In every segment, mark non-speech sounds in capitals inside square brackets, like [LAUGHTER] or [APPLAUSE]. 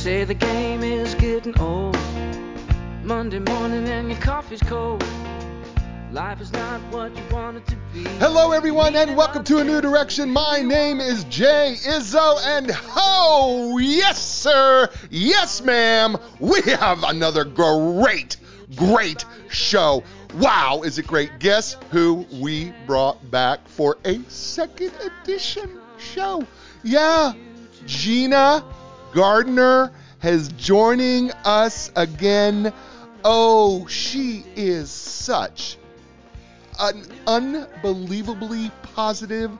say the game is getting old. Monday morning and your coffee's cold. Life is not what you want it to be. Hello, everyone, and welcome to A New Direction. My name is Jay Izzo, and oh, yes, sir, yes, ma'am, we have another great, great show. Wow, is it great? Guess who we brought back for a second edition show? Yeah, Gina Gardiner has joining us again. Oh, she is such an unbelievably positive,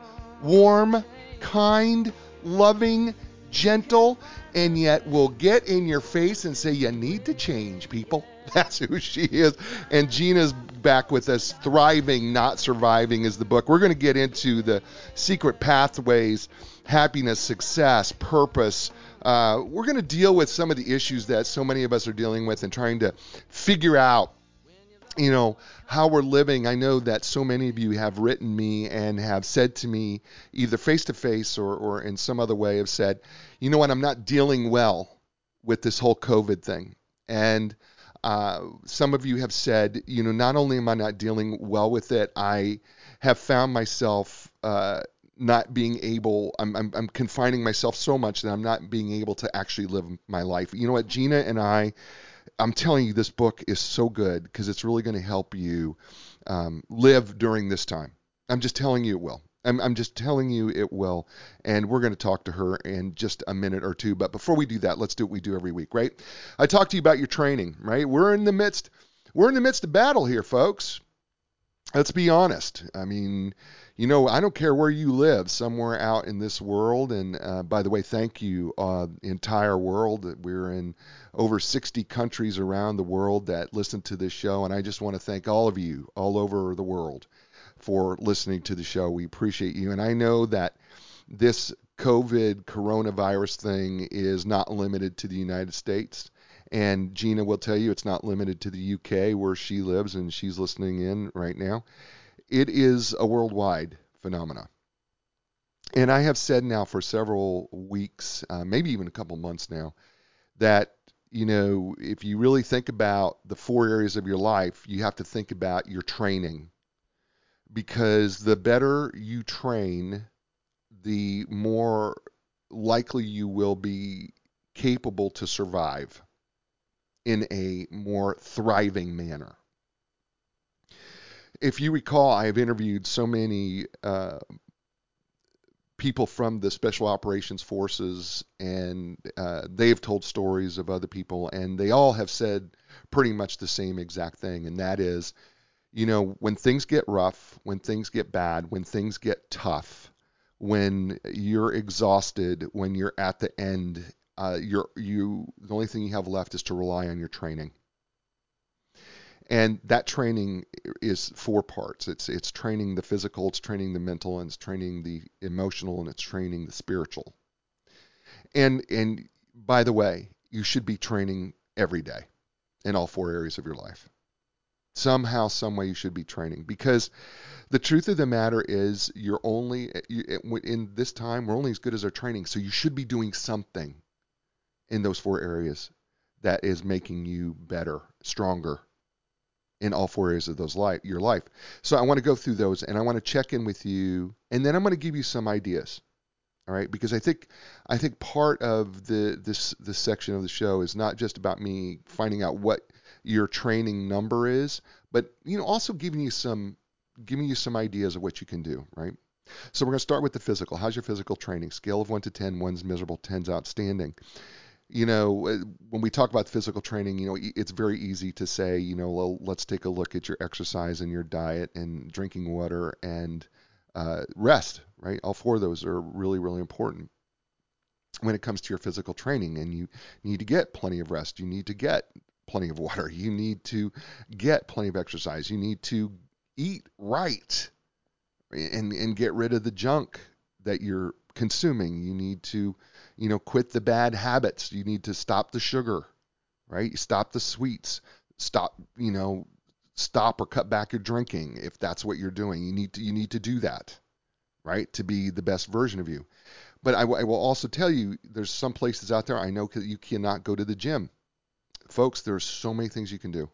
warm, kind, loving, gentle, and yet will get in your face and say, You need to change, people. [LAUGHS] That's who she is. And Gina's back with us. Thriving, Not Surviving is the book. We're going to get into the secret pathways, happiness, success, purpose. Uh, we're going to deal with some of the issues that so many of us are dealing with and trying to figure out you know how we're living. I know that so many of you have written me and have said to me either face to face or or in some other way have said you know what? I'm not dealing well with this whole covid thing. And uh, some of you have said you know not only am i not dealing well with it i have found myself uh, not being able I'm, I'm, I'm confining myself so much that i'm not being able to actually live my life you know what gina and i I'm telling you, this book is so good because it's really going to help you um, live during this time. I'm just telling you it will. I'm, I'm just telling you it will. And we're going to talk to her in just a minute or two. But before we do that, let's do what we do every week, right? I talk to you about your training, right? We're in the midst, we're in the midst of battle here, folks. Let's be honest. I mean, you know, I don't care where you live, somewhere out in this world. And uh, by the way, thank you, uh, entire world. We're in over 60 countries around the world that listen to this show. And I just want to thank all of you all over the world for listening to the show. We appreciate you. And I know that this COVID coronavirus thing is not limited to the United States. And Gina will tell you it's not limited to the UK where she lives and she's listening in right now. It is a worldwide phenomenon. And I have said now for several weeks, uh, maybe even a couple months now, that you know, if you really think about the four areas of your life, you have to think about your training. Because the better you train, the more likely you will be capable to survive in a more thriving manner. If you recall, I have interviewed so many uh, people from the special operations forces, and uh, they have told stories of other people, and they all have said pretty much the same exact thing, and that is, you know, when things get rough, when things get bad, when things get tough, when you're exhausted, when you're at the end, uh, you're you the only thing you have left is to rely on your training and that training is four parts. It's it's training the physical it's training the mental and it's training the emotional and it's training the spiritual. And and by the way you should be training every day in all four areas of your life. Somehow some way you should be training. Because the truth of the matter is you're only in this time we're only as good as our training. So you should be doing something in those four areas that is making you better stronger in all four areas of those life, your life. So I want to go through those and I want to check in with you and then I'm going to give you some ideas. All right, because I think I think part of the this this section of the show is not just about me finding out what your training number is, but you know also giving you some giving you some ideas of what you can do, right? So we're going to start with the physical. How's your physical training? Scale of 1 to 10, 1's miserable, 10's outstanding you know, when we talk about physical training, you know, it's very easy to say, you know, well, let's take a look at your exercise and your diet and drinking water and uh, rest, right? All four of those are really, really important when it comes to your physical training. And you need to get plenty of rest. You need to get plenty of [LAUGHS] water. You need to get plenty of exercise. You need to eat right and, and get rid of the junk that you're consuming. You need to you know, quit the bad habits. You need to stop the sugar, right? Stop the sweets. Stop, you know, stop or cut back your drinking if that's what you're doing. You need to you need to do that, right? To be the best version of you. But I, I will also tell you, there's some places out there I know you cannot go to the gym. Folks, there's so many things you can do.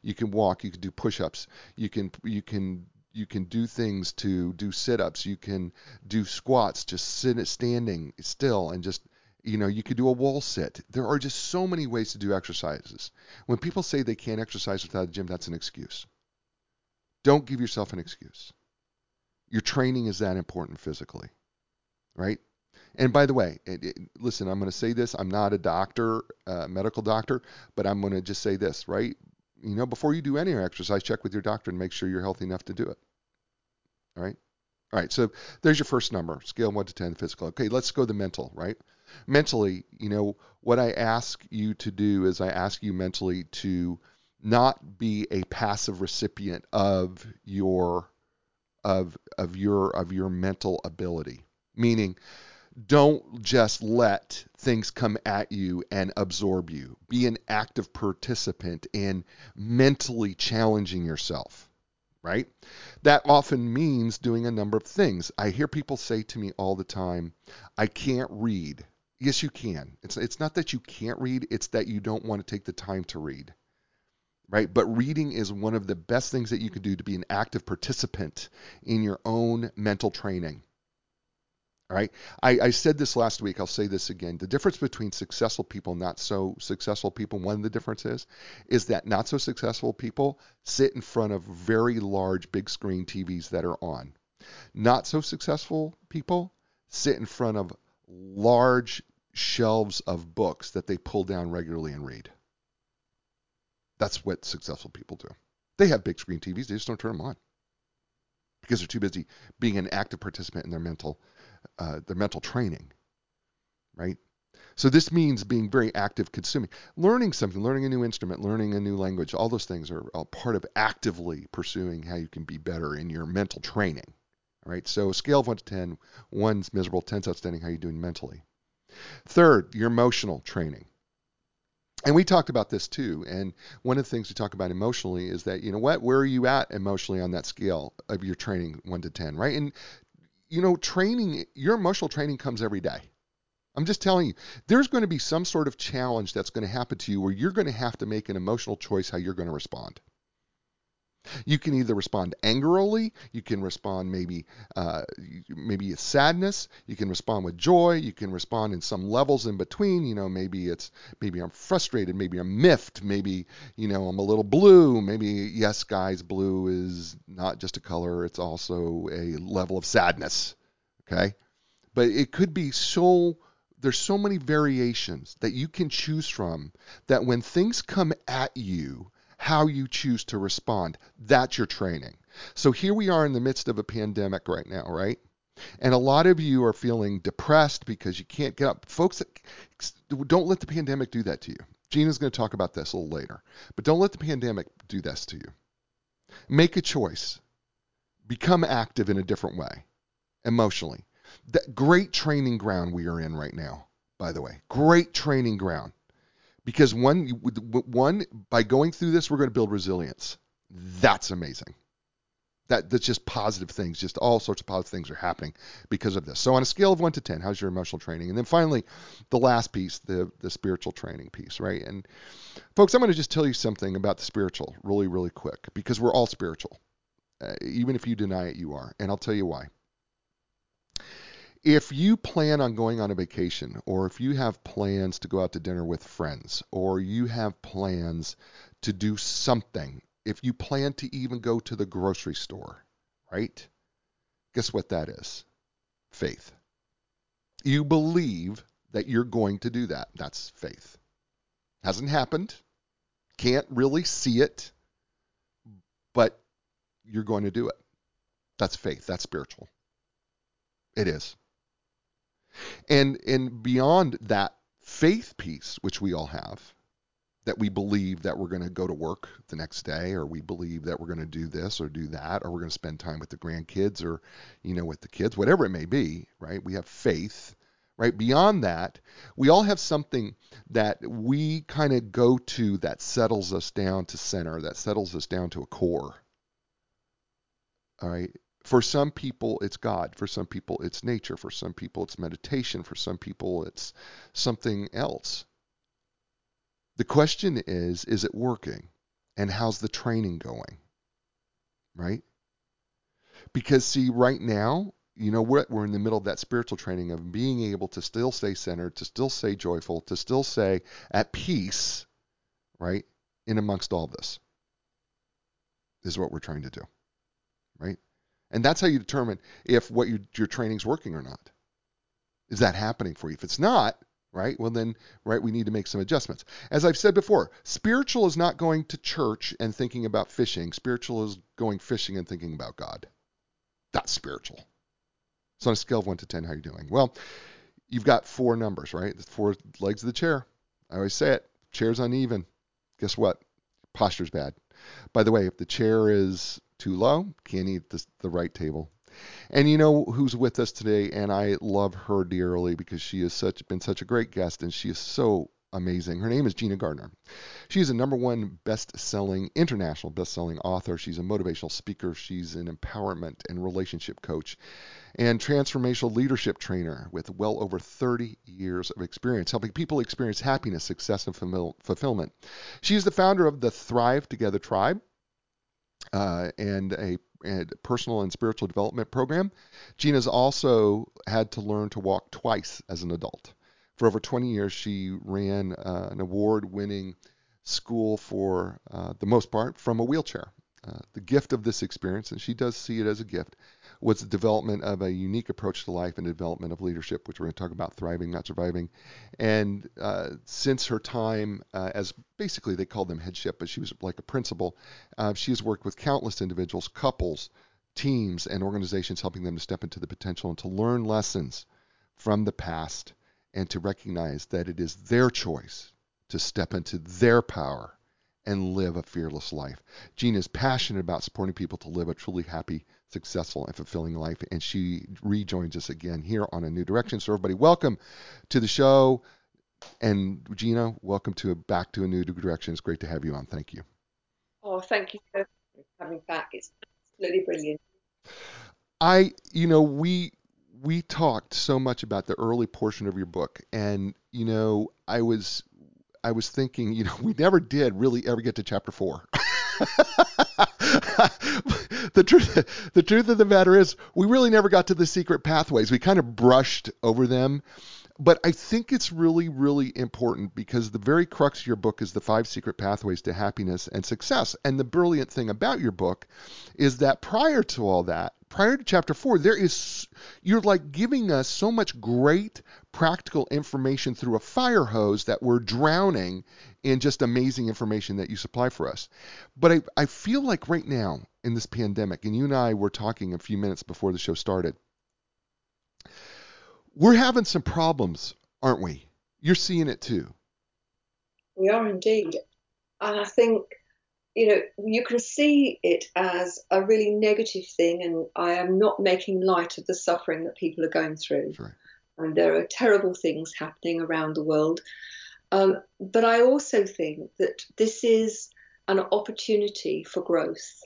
You can walk, you can do push-ups, you can you can you can do things to do sit-ups, you can do squats, just sit standing still and just you know, you could do a wall sit. There are just so many ways to do exercises. When people say they can't exercise without a gym, that's an excuse. Don't give yourself an excuse. Your training is that important physically, right? And by the way, it, it, listen, I'm going to say this. I'm not a doctor, uh, medical doctor, but I'm going to just say this, right? You know, before you do any exercise, check with your doctor and make sure you're healthy enough to do it. All right? All right, so there's your first number, scale 1 to 10, physical. Okay, let's go to mental, right? Mentally, you know, what I ask you to do is I ask you mentally to not be a passive recipient of your of of your of your mental ability. Meaning, don't just let things come at you and absorb you. Be an active participant in mentally challenging yourself, right? That often means doing a number of things. I hear people say to me all the time, I can't read. Yes, you can. It's, it's not that you can't read, it's that you don't want to take the time to read right? But reading is one of the best things that you can do to be an active participant in your own mental training. All right. I, I, said this last week. I'll say this again. The difference between successful people and not so successful people, one of the differences is that not so successful people sit in front of very large, big screen TVs that are on. Not so successful people sit in front of large shelves of books that they pull down regularly and read. That's what successful people do. They have big screen TVs, they just don't turn them on because they're too busy being an active participant in their mental uh, their mental training, right? So this means being very active consuming, learning something, learning a new instrument, learning a new language. All those things are part of actively pursuing how you can be better in your mental training. All right. So a scale of one to ten, one's miserable, ten's outstanding. How are you doing mentally? Third, your emotional training and we talked about this too. And one of the things we talk about emotionally is that, you know what, where are you at emotionally on that scale of your training, one to 10, right? And, you know, training, your emotional training comes every day. I'm just telling you, there's going to be some sort of challenge that's going to happen to you where you're going to have to make an emotional choice how you're going to respond. You can either respond angrily, you can respond maybe uh, maybe sadness, you can respond with joy, you can respond in some levels in between. You know, maybe it's maybe I'm frustrated, maybe I'm miffed, maybe you know I'm a little blue. Maybe yes, guys, blue is not just a color; it's also a level of sadness. Okay, but it could be so. There's so many variations that you can choose from that when things come at you how you choose to respond. That's your training. So here we are in the midst of a pandemic right now, right? And a lot of you are feeling depressed because you can't get up. Folks, don't let the pandemic do that to you. Gina's going to talk about this a little later. But don't let the pandemic do this to you. Make a choice. Become active in a different way, emotionally. That great training ground we are in right now, by the way. Great training ground because one one by going through this we're going to build resilience. That's amazing. That that's just positive things just all sorts of positive things are happening because of this. So on a scale of 1 to 10 how's your emotional training? And then finally the last piece the the spiritual training piece right? And folks i'm going to just tell you something about the spiritual really really quick because we're all spiritual. Uh, even if you deny it you are. And i'll tell you why if you plan on going on a vacation, or if you have plans to go out to dinner with friends, or you have plans to do something, if you plan to even go to the grocery store, right? Guess what that is? Faith. You believe that you're going to do that. That's faith. Hasn't happened. Can't really see it, but you're going to do it. That's faith. That's spiritual. It is. And and beyond that faith piece, which we all have, that we believe that we're going to go to work the next day, or we believe that we're going to do this or do that, or we're going to spend time with the grandkids or, you know, with the kids, whatever it may be, right? We have faith, right? Beyond that, we all have something that we kind of go to that settles us down to center, that settles us down to a core. All right. For some people, it's God. For some people, it's nature. For some people, it's meditation. For some people, it's something else. The question is is it working? And how's the training going? Right? Because, see, right now, you know, we're, we're in the middle of that spiritual training of being able to still stay centered, to still stay joyful, to still say at peace, right, in amongst all this. Is what we're trying to do, right? And that's how you determine if what you, your training's working or not. Is that happening for you? If it's not, right, well then, right, we need to make some adjustments. As I've said before, spiritual is not going to church and thinking about fishing. Spiritual is going fishing and thinking about God. That's spiritual. So on a scale of one to ten, how are you doing? Well, you've got four numbers, right? The four legs of the chair. I always say it. Chair's uneven. Guess what? Posture's bad. By the way, if the chair is too low, can't eat the, the right table. And you know who's with us today, and I love her dearly because she has such been such a great guest, and she is so amazing. Her name is Gina Gardiner. She is a number one best-selling, international best-selling author. She's a motivational speaker. She's an empowerment and relationship coach and transformational leadership trainer with well over 30 years of experience helping people experience happiness, success, and fulfillment. She's the founder of the Thrive Together Tribe. Uh, and a, a, personal and spiritual development program. Gina's also had to learn to walk twice as an adult. For over 20 years, she ran uh, an award winning school for uh, the most part from a wheelchair. Uh, the gift of this experience, and she does see it as a gift, was the development of a unique approach to life and development of leadership, which we're going to talk about thriving, not surviving. And uh, since her time uh, as basically they called them headship, but she was like a principal, uh, she has worked with countless individuals, couples, teams, and organizations, helping them to step into the potential and to learn lessons from the past and to recognize that it is their choice to step into their power and live a fearless life. Gina is passionate about supporting people to live a truly happy, successful, and fulfilling life, and she rejoins us again here on A New Direction. So, everybody, welcome to the show. And Gina, welcome to back to A New Direction. It's great to have you on. Thank you. Oh, thank you for coming back. It's absolutely brilliant. I, you know, we we talked so much about the early portion of your book, and you know, I was I was thinking, you know, [LAUGHS] we never did really ever get to chapter four. [LAUGHS] the truth, the truth of the matter is, we really never got to the secret pathways. We kind of brushed over them, but I think it's really, really important because the very crux of your book is the five secret pathways to happiness and success. And the brilliant thing about your book is that prior to all that, prior to chapter four, there is you're like giving us so much great practical information through a fire hose that we're drowning in just amazing information that you supply for us. But I, I feel like right now in this pandemic, and you and I were talking a few minutes before the show started, we're having some problems, aren't we? You're seeing it too. We are indeed. And I think you know, you can see it as a really negative thing, and I am not making light of the suffering that people are going through. And there are terrible things happening around the world. Um, but I also think that this is an opportunity for growth.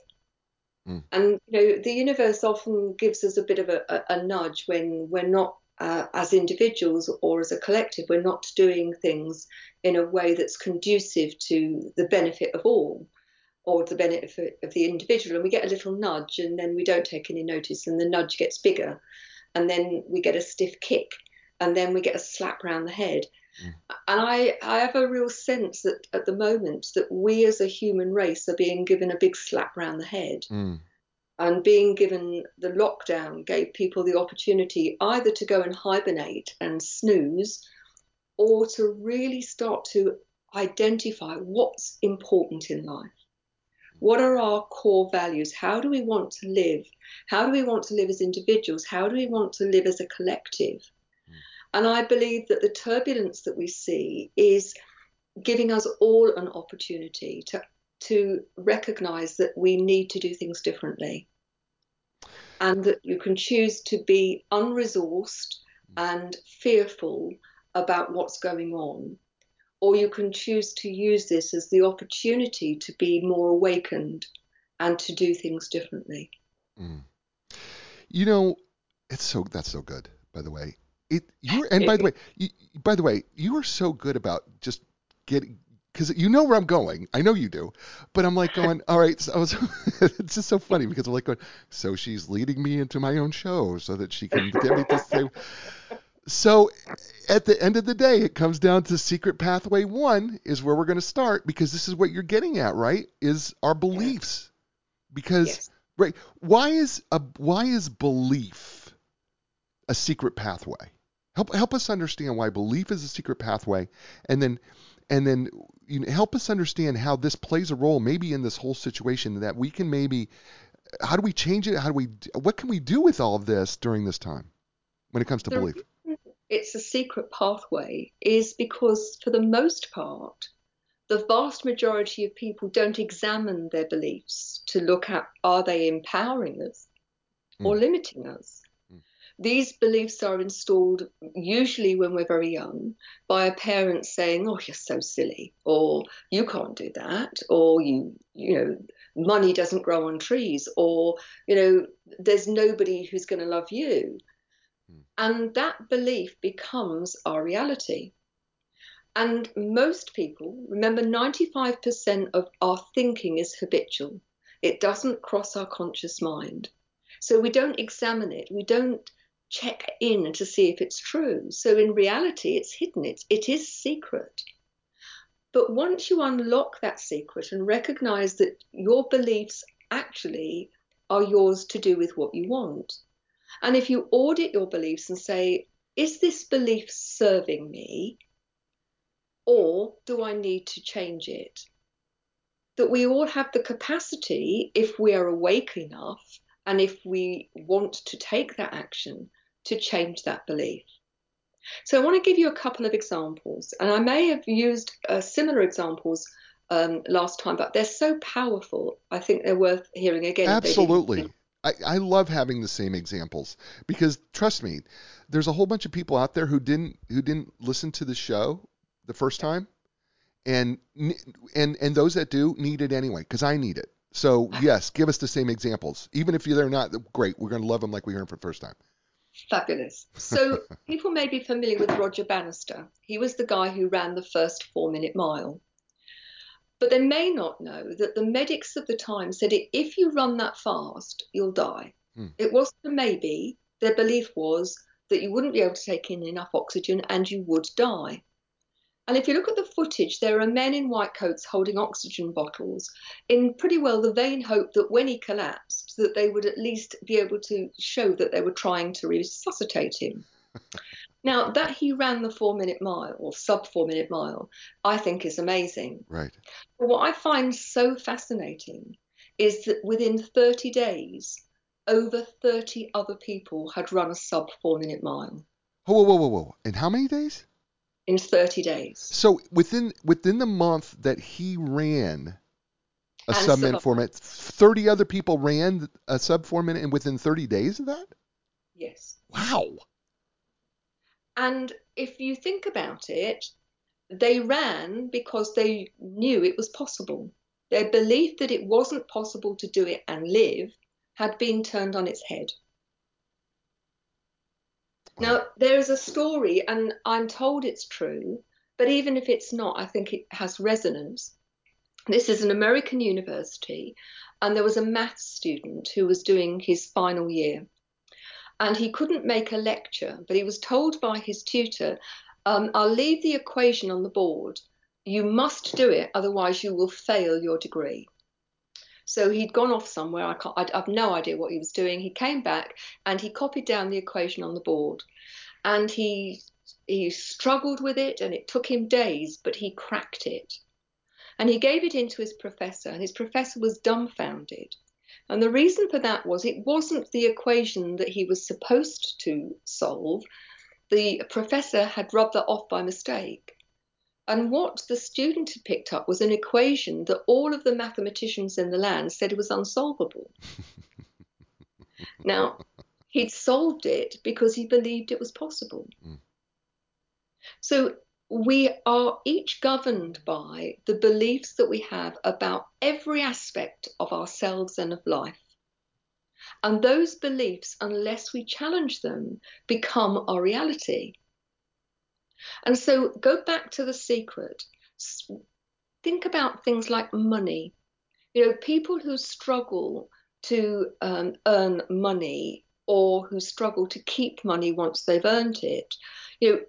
Mm. And you know, the universe often gives us a bit of a, a, a nudge when we're not, uh, as individuals or as a collective, we're not doing things in a way that's conducive to the benefit of all or the benefit of the individual, and we get a little nudge, and then we don't take any notice, and the nudge gets bigger, and then we get a stiff kick, and then we get a slap round the head. Mm. And I, I have a real sense that at the moment that we as a human race are being given a big slap round the head. Mm. And being given the lockdown gave people the opportunity either to go and hibernate and snooze or to really start to identify what's important in life. What are our core values? How do we want to live? How do we want to live as individuals? How do we want to live as a collective? Mm. And I believe that the turbulence that we see is giving us all an opportunity to, to recognize that we need to do things differently. And that you can choose to be unresourced and fearful about what's going on or you can choose to use this as the opportunity to be more awakened and to do things differently. Mm. You know, it's so that's so good. By the way, it you [LAUGHS] and by the way, you, by the way, you are so good about just getting because you know where I'm going. I know you do, but I'm like going, [LAUGHS] all right. So was, [LAUGHS] it's just so funny because I'm like going, so she's leading me into my own show so that she can get me to say. So at the end of the day, it comes down to secret pathway one is where we're going to start because this is what you're getting at, right? Is our beliefs. Because yes. right, why is a why is belief a secret pathway? Help help us understand why belief is a secret pathway, and then and then you know, help us understand how this plays a role maybe in this whole situation that we can maybe how do we change it? How do we what can we do with all of this during this time when it comes to belief? It's a secret pathway is because, for the most part, the vast majority of people don't examine their beliefs to look at are they empowering us or mm. limiting us. Mm. These beliefs are installed usually when we're very young by a parent saying, "Oh, you're so silly," or "You can't do that," or "You, you know, money doesn't grow on trees," or you know, "There's nobody who's going to love you." And that belief becomes our reality. And most people, remember, 95% of our thinking is habitual. It doesn't cross our conscious mind. So we don't examine it. We don't check in to see if it's true. So in reality, it's hidden. It's, it is secret. But once you unlock that secret and recognize that your beliefs actually are yours to do with what you want, and if you audit your beliefs and say, is this belief serving me? Or do I need to change it? That we all have the capacity, if we are awake enough and if we want to take that action, to change that belief. So I want to give you a couple of examples, and I may have used uh, similar examples um, last time, but they're so powerful. I think they're worth hearing again. Absolutely. I, I love having the same examples because trust me, there's a whole bunch of people out there who didn't who didn't listen to the show the first time, and and and those that do need it anyway because I need it. So [LAUGHS] yes, give us the same examples, even if they're not great. We're going to love them like we heard them for the first time. Fabulous. So [LAUGHS] people may be familiar with Roger Bannister. He was the guy who ran the first four minute mile. But they may not know that the medics of the time said if you run that fast, you'll die. Hmm. It wasn't a maybe. Their belief was that you wouldn't be able to take in enough oxygen and you would die. And if you look at the footage, there are men in white coats holding oxygen bottles in pretty well the vain hope that when he collapsed, that they would at least be able to show that they were trying to resuscitate him. Now, that he ran the four minute mile or sub four minute mile, I think is amazing. Right. But what I find so fascinating is that within 30 days, over 30 other people had run a sub four minute mile. Whoa, whoa, whoa, whoa. In how many days? In 30 days. So within within the month that he ran a sub minute four minute, 30 other people ran a sub four minute and within 30 days of that? Yes. Wow. And if you think about it, they ran because they knew it was possible. Their belief that it wasn't possible to do it and live had been turned on its head. Now, there is a story, and I'm told it's true, but even if it's not, I think it has resonance. This is an American university, and there was a maths student who was doing his final year and he couldn't make a lecture, but he was told by his tutor, um, I'll leave the equation on the board. You must do it, otherwise, you will fail your degree. So he'd gone off somewhere. I, can't, I have no idea what he was doing. He came back and he copied down the equation on the board, and he he struggled with it, and it took him days, but he cracked it. And he gave it in to his professor, and his professor was dumbfounded. And the reason for that was it wasn't the equation that he was supposed to solve. The professor had rubbed that off by mistake. And what the student had picked up was an equation that all of the mathematicians in the land said was unsolvable. [LAUGHS] now, he'd solved it because he believed it was possible. Mm. So we are each governed by the beliefs that we have about every aspect of ourselves and of life. And those beliefs, unless we challenge them, become our reality. And so go back to the secret. Think about things like money. You know, people who struggle to um, earn money or who struggle to keep money once they've earned it, you know,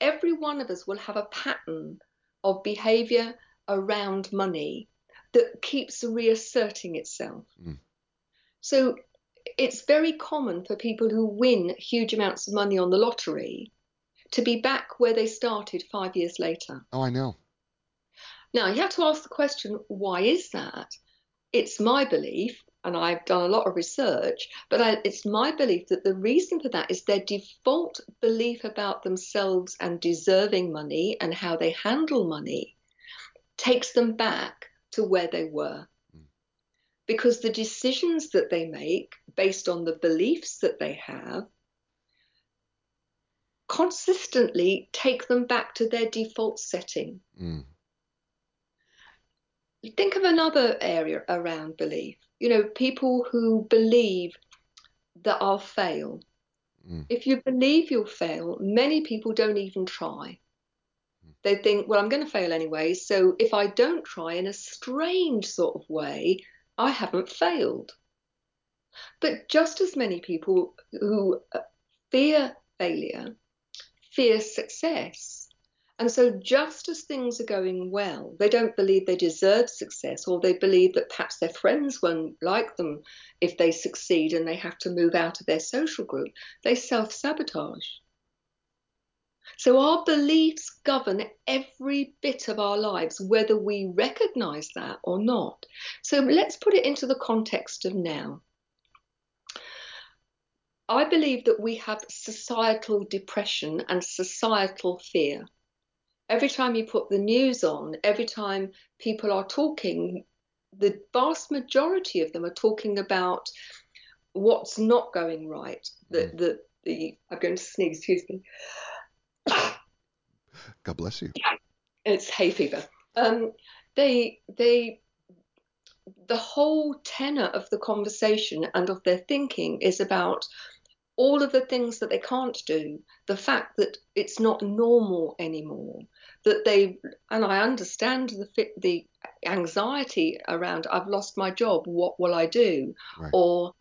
every one of us will have a pattern of behavior around money that keeps reasserting itself. Mm. So it's very common for people who win huge amounts of money on the lottery to be back where they started five years later. Oh, I know. Now, you have to ask the question why is that? It's my belief, and I've done a lot of research, but I, it's my belief that the reason for that is their default belief about themselves and deserving money and how they handle money takes them back to where they were. Hmm. Because the decisions that they make based on the beliefs that they have consistently take them back to their default setting. Mm. Think of another area around belief. You know, people who believe that I'll fail. Mm. If you believe you'll fail, many people don't even try. Mm. They think, well, I'm going to fail anyway, so if I don't try in a strange sort of way, I haven't failed. But just as many people who uh, fear failure fear success. And so, just as things are going well, they don't believe they deserve success, or they believe that perhaps their friends won't like them if they succeed and they have to move out of their social group. They self sabotage. So, our beliefs govern every bit of our lives, whether we recognize that or not. So, let's put it into the context of now. I believe that we have societal depression and societal fear. Every time you put the news on, every time people are talking, the vast majority of them are talking about what's not going right. The, the, the, I'm going to sneeze, excuse me. [COUGHS] God bless you. It's hay fever. Um, they, they, the whole tenor of the conversation and of their thinking is about all of the things that they can't do, the fact that it's not normal anymore, that they, and I understand the the anxiety around I've lost my job, what will I do, right. or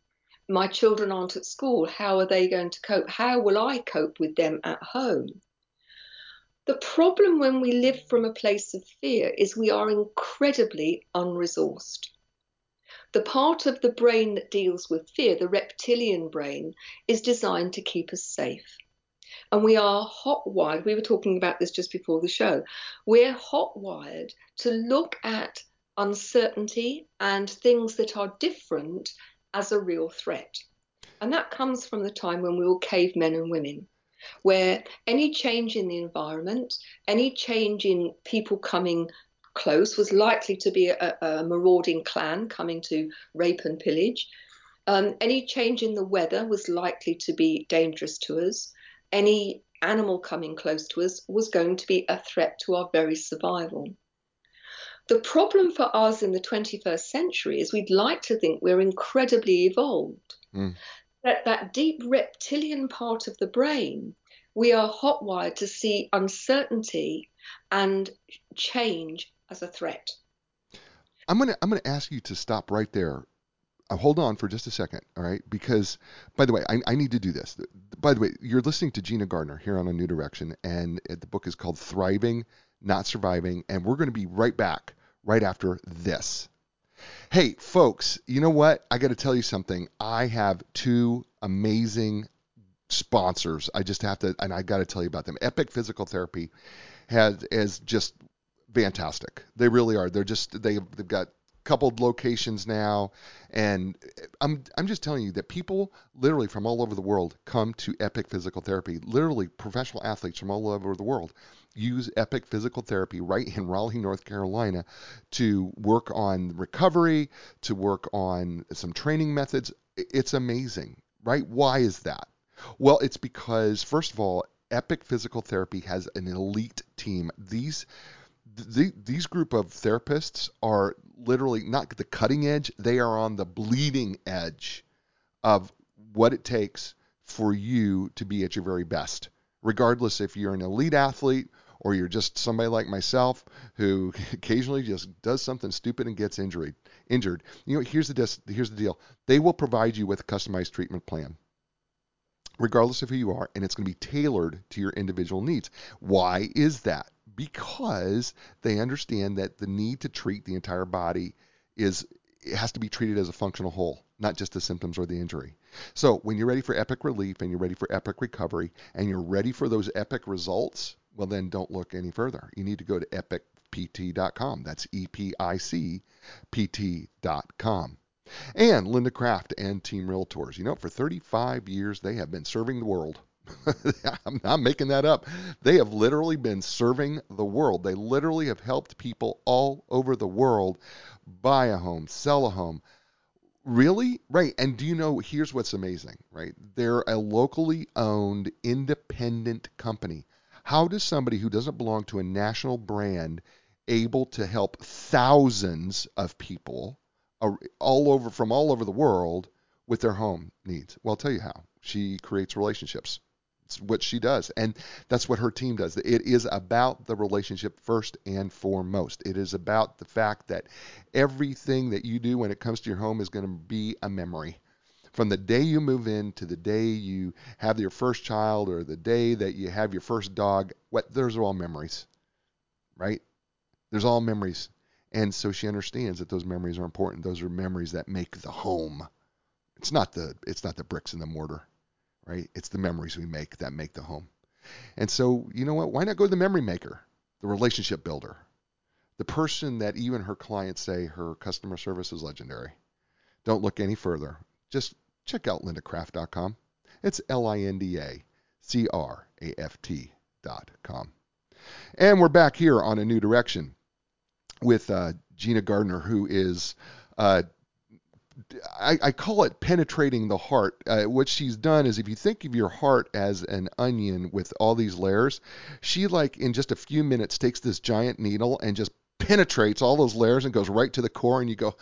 my children aren't at school, how are they going to cope? How will I cope with them at home? The problem when we live from a place of fear is we are incredibly unresourced. The part of the brain that deals with fear, the reptilian brain, is designed to keep us safe. And we are hot wired, we were talking about this just before the show. We're hot wired to look at uncertainty and things that are different as a real threat. And that comes from the time when we were cavemen and women, where any change in the environment, any change in people coming close was likely to be a, a marauding clan coming to rape and pillage. Um, any change in the weather was likely to be dangerous to us. Any animal coming close to us was going to be a threat to our very survival. The problem for us in the 21st century is we'd like to think we're incredibly evolved. Mm. That, that deep reptilian part of the brain, we are hotwired to see uncertainty and change as a threat. I'm gonna I'm gonna ask you to stop right there. Uh, hold on for just a second, all right? Because by the way, I, I need to do this. By the way, you're listening to Gina Gardiner here on A New Direction, and the book is called Thriving, Not Surviving, and we're going to be right back right after this. Hey, folks, you know what? I got to tell you something. I have two amazing sponsors. I just have to, and I got to tell you about them. Epic Physical Therapy has has just fantastic. They really are. They're just they they've got coupled locations now and I'm I'm just telling you that people literally from all over the world come to Epic Physical Therapy. Literally professional athletes from all over the world use Epic Physical Therapy right in Raleigh, North Carolina to work on recovery, to work on some training methods. It's amazing, right? Why is that? Well, it's because first of all, Epic Physical Therapy has an elite team. These the, these group of therapists are literally not the cutting edge; they are on the bleeding edge of what it takes for you to be at your very best, regardless if you're an elite athlete or you're just somebody like myself who [LAUGHS] occasionally just does something stupid and gets injured. Injured. You know, here's the dis- here's the deal. They will provide you with a customized treatment plan regardless of who you are, and it's going to be tailored to your individual needs. Why is that? Because they understand that the need to treat the entire body is it has to be treated as a functional whole, not just the symptoms or the injury. So when you're ready for epic relief and you're ready for epic recovery and you're ready for those epic results, well then don't look any further. You need to go to epicpt.com. That's E P I C P T.com. And Linda Craft and Team Realtors. You know, for 35 years, they have been serving the world. [LAUGHS] I'm not making that up. They have literally been serving the world. They literally have helped people all over the world buy a home, sell a home. Really? Right. And do you know, here's what's amazing, right? They're a locally owned, independent company. How does somebody who doesn't belong to a national brand able to help thousands of people all over from all over the world with their home needs. Well, I'll tell you how. She creates relationships. It's what she does, and that's what her team does. It is about the relationship first and foremost. It is about the fact that everything that you do when it comes to your home is going to be a memory. From the day you move in to the day you have your first child or the day that you have your first dog, what those are all memories. Right? There's all memories. And so she understands that those memories are important. Those are memories that make the home. It's not the it's not the bricks and the mortar, right? It's the memories we make that make the home. And so, you know what? Why not go to the memory maker, the relationship builder, the person that even her clients say her customer service is legendary. Don't look any further. Just check out lindacraft.com. It's L I N D A C R A F T.com. And we're back here on a new direction with uh, Gina Gardiner, who is, uh, I, I, call it penetrating the heart. Uh, what she's done is, if you think of your heart as an onion with all these layers, she like in just a few minutes takes this giant needle and just penetrates all those layers and goes right to the core, and you go,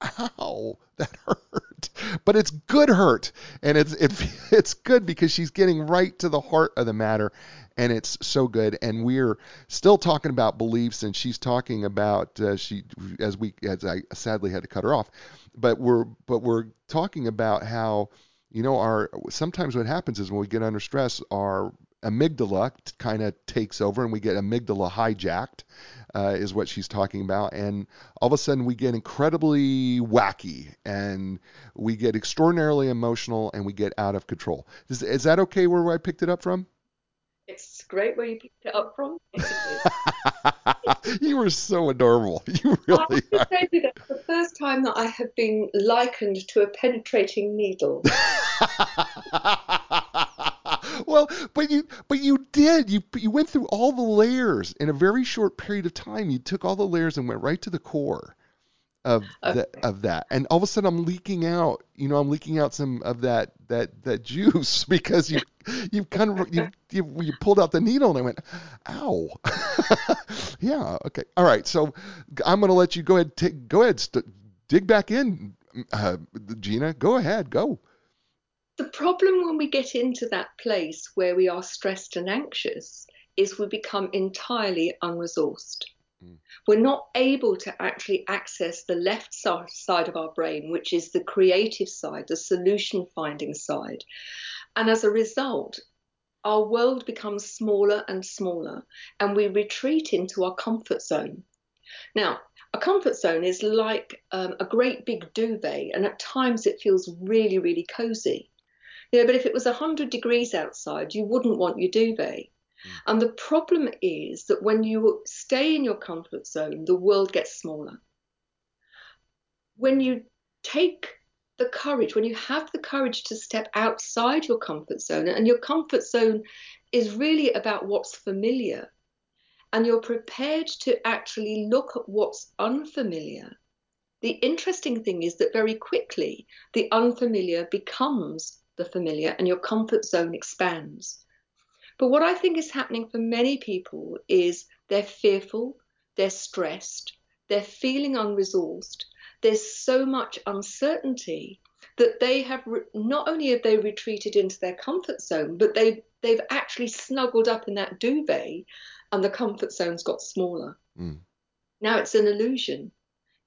[LAUGHS] ow, that hurt. But it's good hurt, and it's it, [LAUGHS] it's good because she's getting right to the heart of the matter, and it's so good. And we're still talking about beliefs, and she's talking about uh, she as we as I sadly had to cut her off, but we're but we're talking about how you know our sometimes what happens is when we get under stress, our amygdala kind of takes over, and we get amygdala hijacked. Uh, is what she's talking about. And all of a sudden, we get incredibly wacky and we get extraordinarily emotional and we get out of control. Is, is that okay where I picked it up from? It's great where you picked it up from. [LAUGHS] you were so adorable. [LAUGHS] You really I have to that the first time that I have been likened to a penetrating needle. [LAUGHS] [LAUGHS] well, but you but you did. You you went through all the layers in a very short period of time. You took all the layers and went right to the core of okay. the, of that. And all of a sudden I'm leaking out, you know, I'm leaking out some of that that that juice [LAUGHS] because you you kind of you, you you pulled out the needle and I went, "Ow." [LAUGHS] yeah, okay. All right. So I'm going to let you go ahead take go ahead st- dig back in uh, Gina. Go ahead. Go. The problem when we get into that place where we are stressed and anxious is we become entirely unresourced. Mm. We're not able to actually access the left side of our brain, which is the creative side, the solution finding side. And as a result, our world becomes smaller and smaller, and we retreat into our comfort zone. Now, a comfort zone is like um, a great big duvet, and at times it feels really, really cozy. You know, but if it was 100 degrees outside, you wouldn't want your duvet. Mm. And the problem is that when you stay in your comfort zone, the world gets smaller. When you take the courage, when you have the courage to step outside your comfort zone, and your comfort zone is really about what's familiar, and you're prepared to actually look at what's unfamiliar, the interesting thing is that very quickly the unfamiliar becomes the familiar and your comfort zone expands. But what I think is happening for many people is they're fearful, they're stressed, they're feeling unresourced, there's so much uncertainty that they have re- not only have they retreated into their comfort zone, but they've they've actually snuggled up in that duvet, and the comfort zone's got smaller. Mm. Now it's an illusion.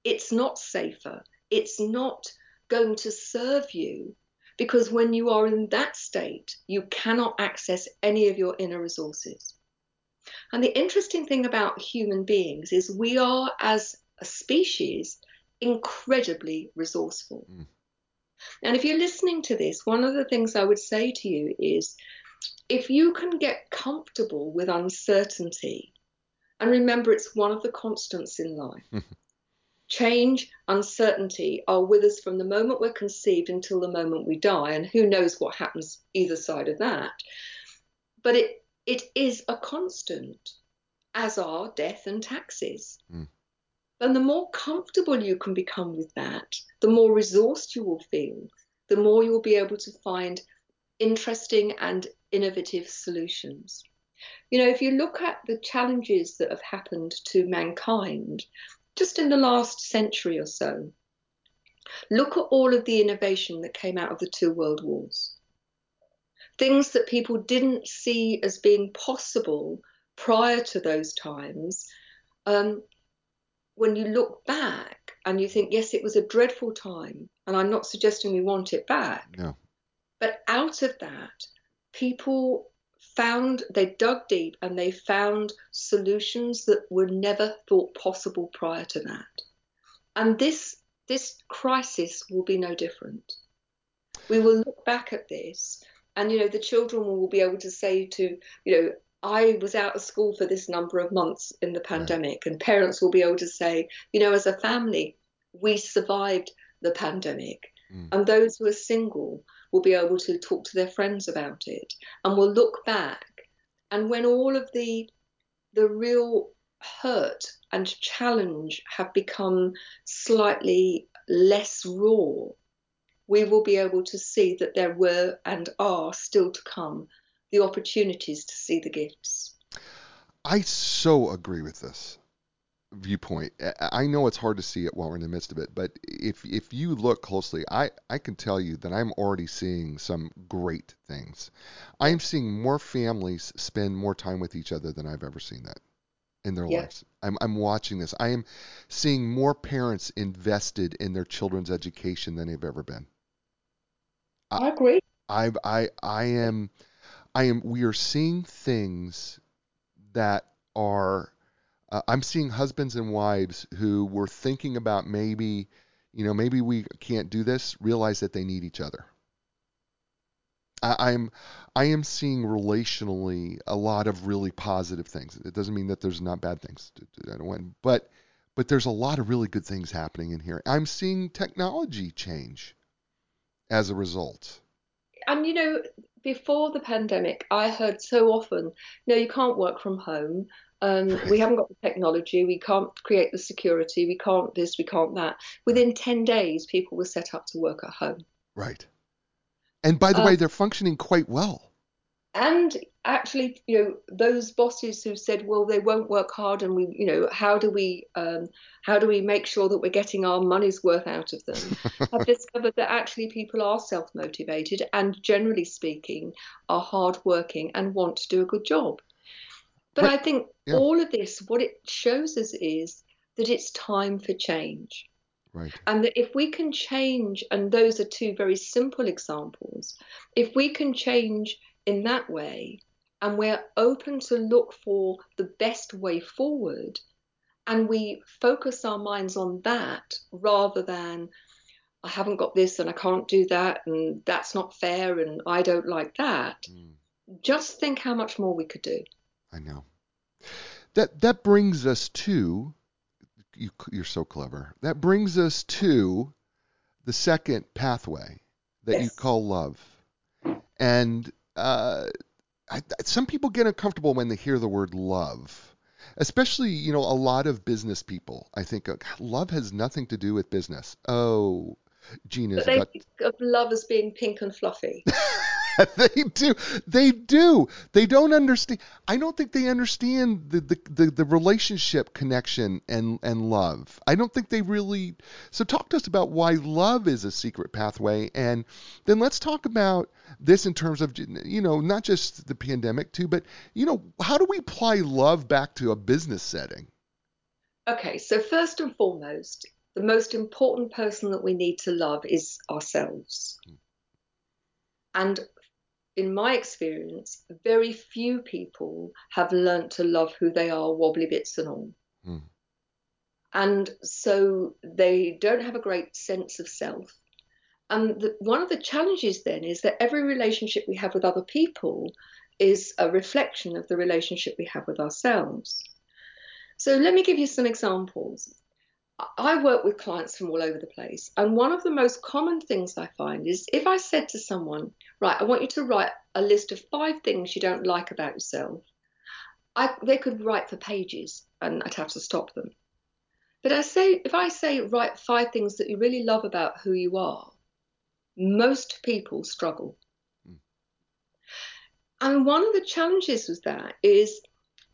It's not safer. It's not going to serve you because when you are in that state, you cannot access any of your inner resources. And the interesting thing about human beings is we are, as a species, incredibly resourceful. Mm. And if you're listening to this, one of the things I would say to you is if you can get comfortable with uncertainty, and remember it's one of the constants in life. [LAUGHS] Change, uncertainty are with us from the moment we're conceived until the moment we die, and who knows what happens either side of that. But it it is a constant, as are death and taxes. Mm. And the more comfortable you can become with that, the more resourced you will feel, the more you will be able to find interesting and innovative solutions. You know, if you look at the challenges that have happened to mankind just in the last century or so, look at all of the innovation that came out of the two world wars. Things that people didn't see as being possible prior to those times um, when you look back and you think, yes, it was a dreadful time, and I'm not suggesting we want it back. No. But out of that, people found, they dug deep and they found solutions that were never thought possible prior to that. And this, this crisis will be no different. We will look back at this and, you know, the children will be able to say to, you know, I was out of school for this number of months in the pandemic, and parents will be able to say, you know, as a family, we survived the pandemic. Mm. And those who are single will be able to talk to their friends about it and will look back. And when all of the the real hurt and challenge have become slightly less raw, we will be able to see that there were and are still to come the opportunities to see the gifts. I so agree with this viewpoint. I know it's hard to see it while we're in the midst of it, but if if you look closely, I I can tell you that I'm already seeing some great things. I am seeing more families spend more time with each other than I've ever seen that in their yeah. lives. I'm I'm watching this. I am seeing more parents invested in their children's education than they've ever been. I, I agree. I I I am I am we are seeing things that are uh, I'm seeing husbands and wives who were thinking about maybe, you know, maybe we can't do this, realize that they need each other. I, I'm I am seeing relationally a lot of really positive things. It doesn't mean that there's not bad things. I don't want, but but there's a lot of really good things happening in here. I'm seeing technology change as a result. And you know, before the pandemic, I heard so often, no, you can't work from home. Um, we haven't got the technology. We can't create the security. We can't this. We can't that. Within 10 days, people were set up to work at home. Right. And by the um, way, they're functioning quite well. And actually, you know, those bosses who said, well, they won't work hard, and we, you know, how do we, um, how do we make sure that we're getting our money's worth out of them? [LAUGHS] have discovered that actually people are self-motivated and, generally speaking, are hardworking and want to do a good job. But I think yeah. all of this, what it shows us is that it's time for change. Right. And that if we can change, and those are two very simple examples, if we can change in that way, and we're open to look for the best way forward, and we focus our minds on that rather than, I haven't got this and I can't do that, and that's not fair, and I don't like that, mm. just think how much more we could do. I know. That that brings us to you, you're so clever. That brings us to the second pathway that yes. you call love. And uh, I, some people get uncomfortable when they hear the word love, especially you know a lot of business people. I think uh, love has nothing to do with business. Oh, gina but they got... think of love as being pink and fluffy. [LAUGHS] [LAUGHS] they do. They do. They don't understand. I don't think they understand the, the, the, the, relationship connection and, and love. I don't think they really. So, talk to us about why love is a secret pathway. And then let's talk about this in terms of, you know, not just the pandemic, too, but, you know, how do we apply love back to a business setting? Okay. So, first and foremost, the most important person that we need to love is ourselves. Hmm. And in my experience, very few people have learnt to love who they are, wobbly bits and all. Mm. And so they don't have a great sense of self. And the, one of the challenges then is that every relationship we have with other people is a reflection of the relationship we have with ourselves. So let me give you some examples. I work with clients from all over the place. And one of the most common things I find is if I said to someone, right, I want you to write a list of five things you don't like about yourself, I, they could write for pages and I'd have to stop them. But I say, if I say, write five things that you really love about who you are, most people struggle. Mm. And one of the challenges with that is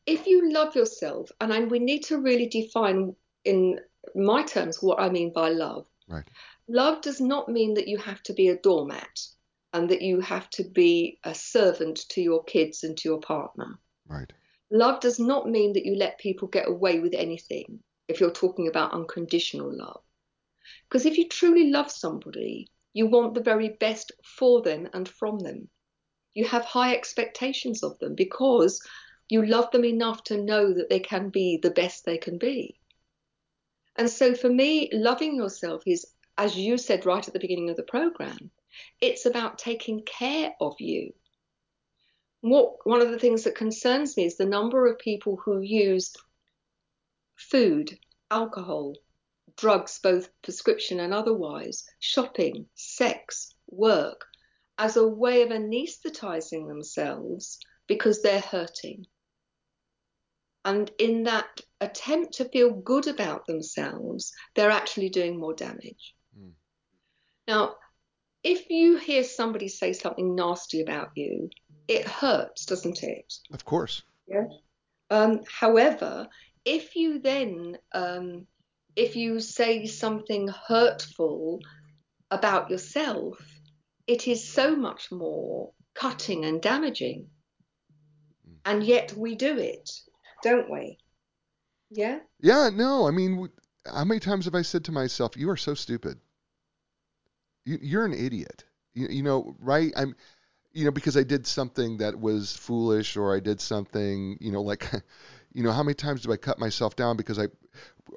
if you love yourself, and I, we need to really define in my terms what I mean by love. Right. Love does not mean that you have to be a doormat and that you have to be a servant to your kids and to your partner. Right. Love does not mean that you let people get away with anything if you're talking about unconditional love. Because if you truly love somebody, you want the very best for them and from them. You have high expectations of them because you love them enough to know that they can be the best they can be. And so for me, loving yourself is, as you said right at the beginning of the program, it's about taking care of you. What, one of the things that concerns me is the number of people who use food, alcohol, drugs, both prescription and otherwise, shopping, sex, work, as a way of anesthetizing themselves because they're hurting. And in that attempt to feel good about themselves, they're actually doing more damage. Mm. Now, if you hear somebody say something nasty about you, it hurts, doesn't it? Of course. Yeah. Um, however, if you then, um, if you say something hurtful about yourself, it is so much more cutting and damaging. Mm. And yet we do it don't we? Yeah. Yeah. No. I mean, how many times have I said to myself, "You are so stupid. You, are an idiot." You, you know, right? I'm, you know, because I did something that was foolish, or I did something, you know, like, [LAUGHS] you know, how many times do I cut myself down because I,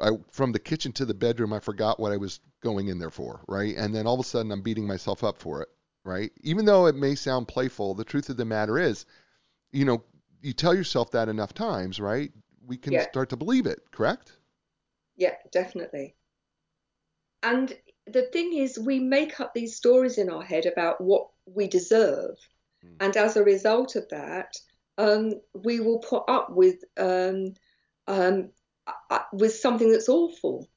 I from the kitchen to the bedroom, I forgot what I was going in there for, right? And then all of a sudden, I'm beating myself up for it, right? Even though it may sound playful, the truth of the matter is, you know, you tell yourself that enough times, right? We can yeah. start to believe it, correct? Yeah, definitely. And the thing is, we make up these stories in our head about what we deserve. Mm. And as a result of that, um, we will put up with um, um, uh, with something that's awful,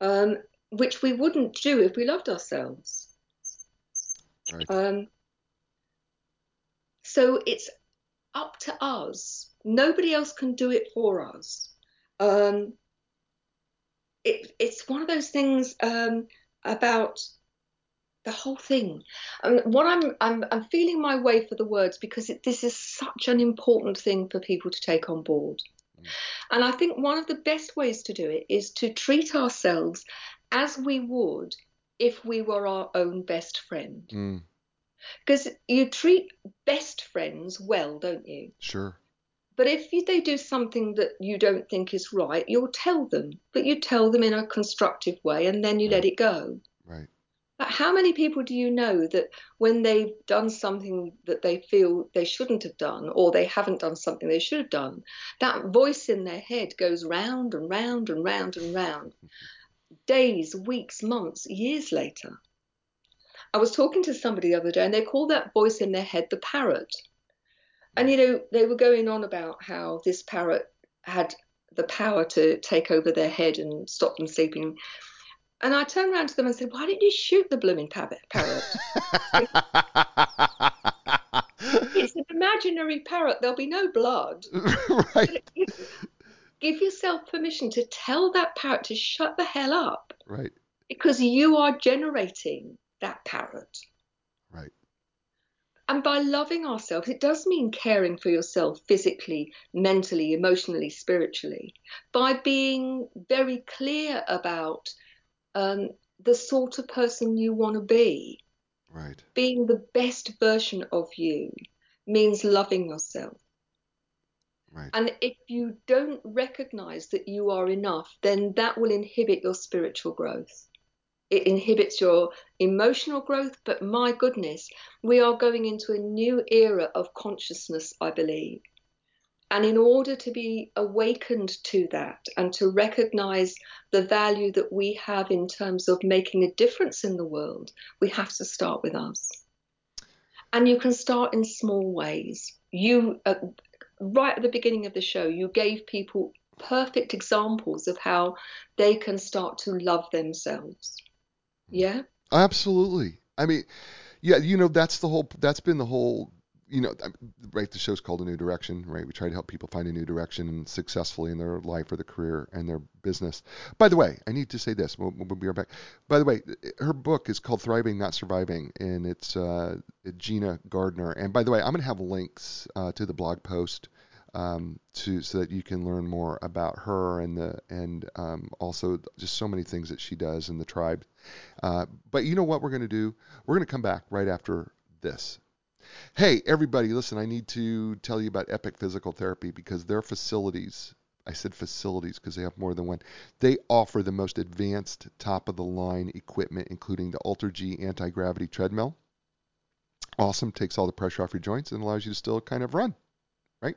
um, which we wouldn't do if we loved ourselves. Right. Um, so it's up to us. Nobody else can do it for us. Um, it, it's one of those things um, about the whole thing. And what I'm, I'm, I'm feeling my way for the words because it, this is such an important thing for people to take on board. And I think one of the best ways to do it is to treat ourselves as we would if we were our own best friend. Mm. Because you treat best friends well, don't you? Sure. But if they do something that you don't think is right, you'll tell them. But you tell them in a constructive way and then you right. let it go. Right. But how many people do you know that when they've done something that they feel they shouldn't have done or they haven't done something they should have done, that voice in their head goes round and round and round and round, [LAUGHS] days, weeks, months, years later? I was talking to somebody the other day and they called that voice in their head the parrot. And, you know, they were going on about how this parrot had the power to take over their head and stop them sleeping. And I turned around to them and said, Why didn't you shoot the blooming parrot? [LAUGHS] it's an imaginary parrot. There'll be no blood. [LAUGHS] right. Give yourself permission to tell that parrot to shut the hell up. Right. Because you are generating that parrot. Right. And by loving ourselves, it does mean caring for yourself physically, mentally, emotionally, spiritually, by being very clear about um, the sort of person you want to be. Right. Being the best version of you means loving yourself. Right. And if you don't recognize that you are enough, then that will inhibit your spiritual growth. It inhibits your emotional growth, but my goodness, we are going into a new era of consciousness, I believe. And in order to be awakened to that and to recognize the value that we have in terms of making a difference in the world, we have to start with us. And you can start in small ways. You, uh, right at the beginning of the show, you gave people perfect examples of how they can start to love themselves. Yeah? Absolutely. I mean, yeah, you know, that's the whole, that's been the whole you know, right, the show's called A New Direction, right? We try to help people find a new direction successfully in their life or their career and their business. By the way, I need to say this. We'll, we'll be right back. By the way, her book is called Thriving, Not Surviving, and it's uh, Gina Gardiner. And by the way, I'm going to have links uh, to the blog post um, to so that you can learn more about her and the and um, also just so many things that she does in the tribe. Uh, but you know what we're going to do? We're going to come back right after this. Hey, everybody, listen, I need to tell you about Epic Physical Therapy because their facilities, I said facilities because they have more than one, they offer the most advanced top of the line equipment, including the AlterG anti gravity treadmill. Awesome, takes all the pressure off your joints and allows you to still kind of run, right?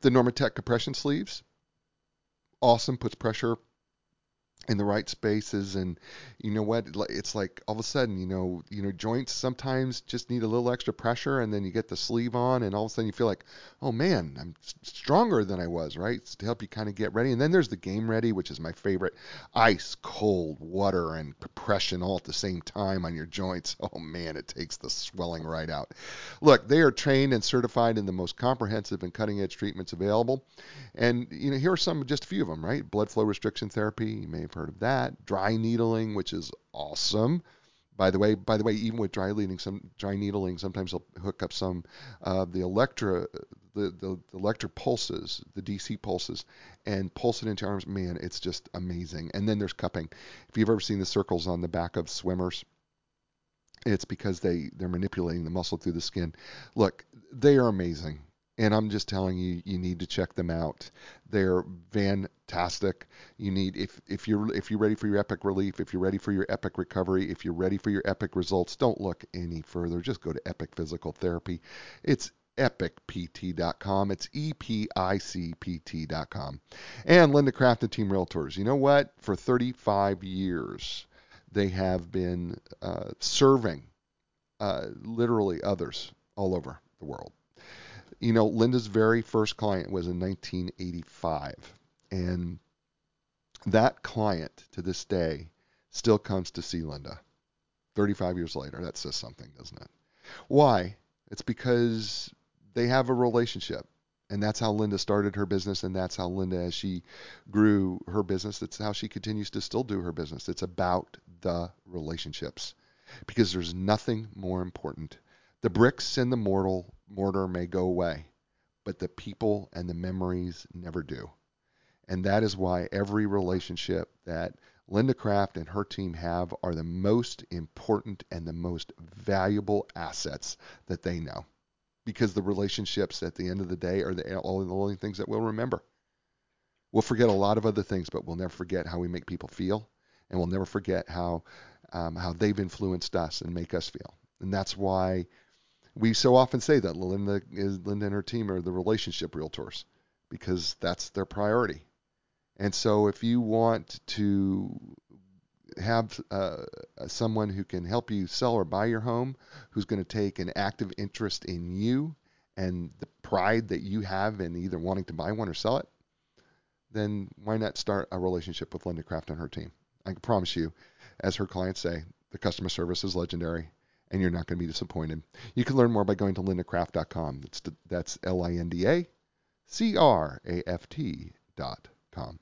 The Normatec compression sleeves, awesome, puts pressure in the right spaces and you know what it's like all of a sudden you know you know joints sometimes just need a little extra pressure and then you get the sleeve on and all of a sudden you feel like oh man i'm stronger than i was right? It's to help you kind of get ready. And then there's the game ready which is my favorite. Ice cold water and compression all at the same time on your joints. [LAUGHS] Oh man it takes the swelling right out. Look they are trained and certified in the most comprehensive and cutting edge treatments available. And you know here are some just a few of them right? Blood flow restriction therapy you may have heard of that. Dry needling, which is awesome. By the way, by the way, even with dry needling, some dry needling, sometimes they'll hook up some uh, the electra, the, the, the electric pulses, the DC pulses, and pulse it into arms. Man, it's just amazing. And then there's cupping. If you've ever seen the circles on the back of swimmers, it's because they they're manipulating the muscle through the skin. Look, they are amazing and I'm just telling you, you need to check them out. They're fantastic. You need if if you're if you're ready for your epic relief, if you're ready for your epic recovery, if you're ready for your epic results, don't look any further. Just go to Epic Physical Therapy. It's epicpt.com. It's E P I C P T.com. And Linda Craft and Team Realtors. You know what? For 35 years, they have been uh, serving uh, literally others all over the world you know, Linda's very first client was in 1985. And that client to this day still comes to see Linda 35 years later. That says something, doesn't it? Why? It's because they have a relationship. And that's how Linda started her business, and that's how Linda, as she grew her business, that's how she continues to still do her business. It's about the relationships because there's nothing more important. The bricks and the mortal mortar may go away, but the people and the memories never do. And that is why every relationship that Linda Craft and her team have are the most important and the most valuable assets that they know. Because the relationships at the end of the day are the only things that we'll remember. We'll forget a lot of other things, but we'll never forget how we make people feel, and we'll never forget how um, how they've influenced us and make us feel. And that's why we so often say that Linda is Linda and her team are the relationship realtors because that's their priority. And so if you want to have uh, someone who can help you sell or buy your home, who's going to take an active interest in you and the pride that you have in either wanting to buy one or sell it, then why not start a relationship with Linda Craft and her team? I can promise you, as her clients say, the customer service is legendary and you're not going to be disappointed. You can learn more by going to lindacraft.com. That's, that's L I N D A C R A F T.com.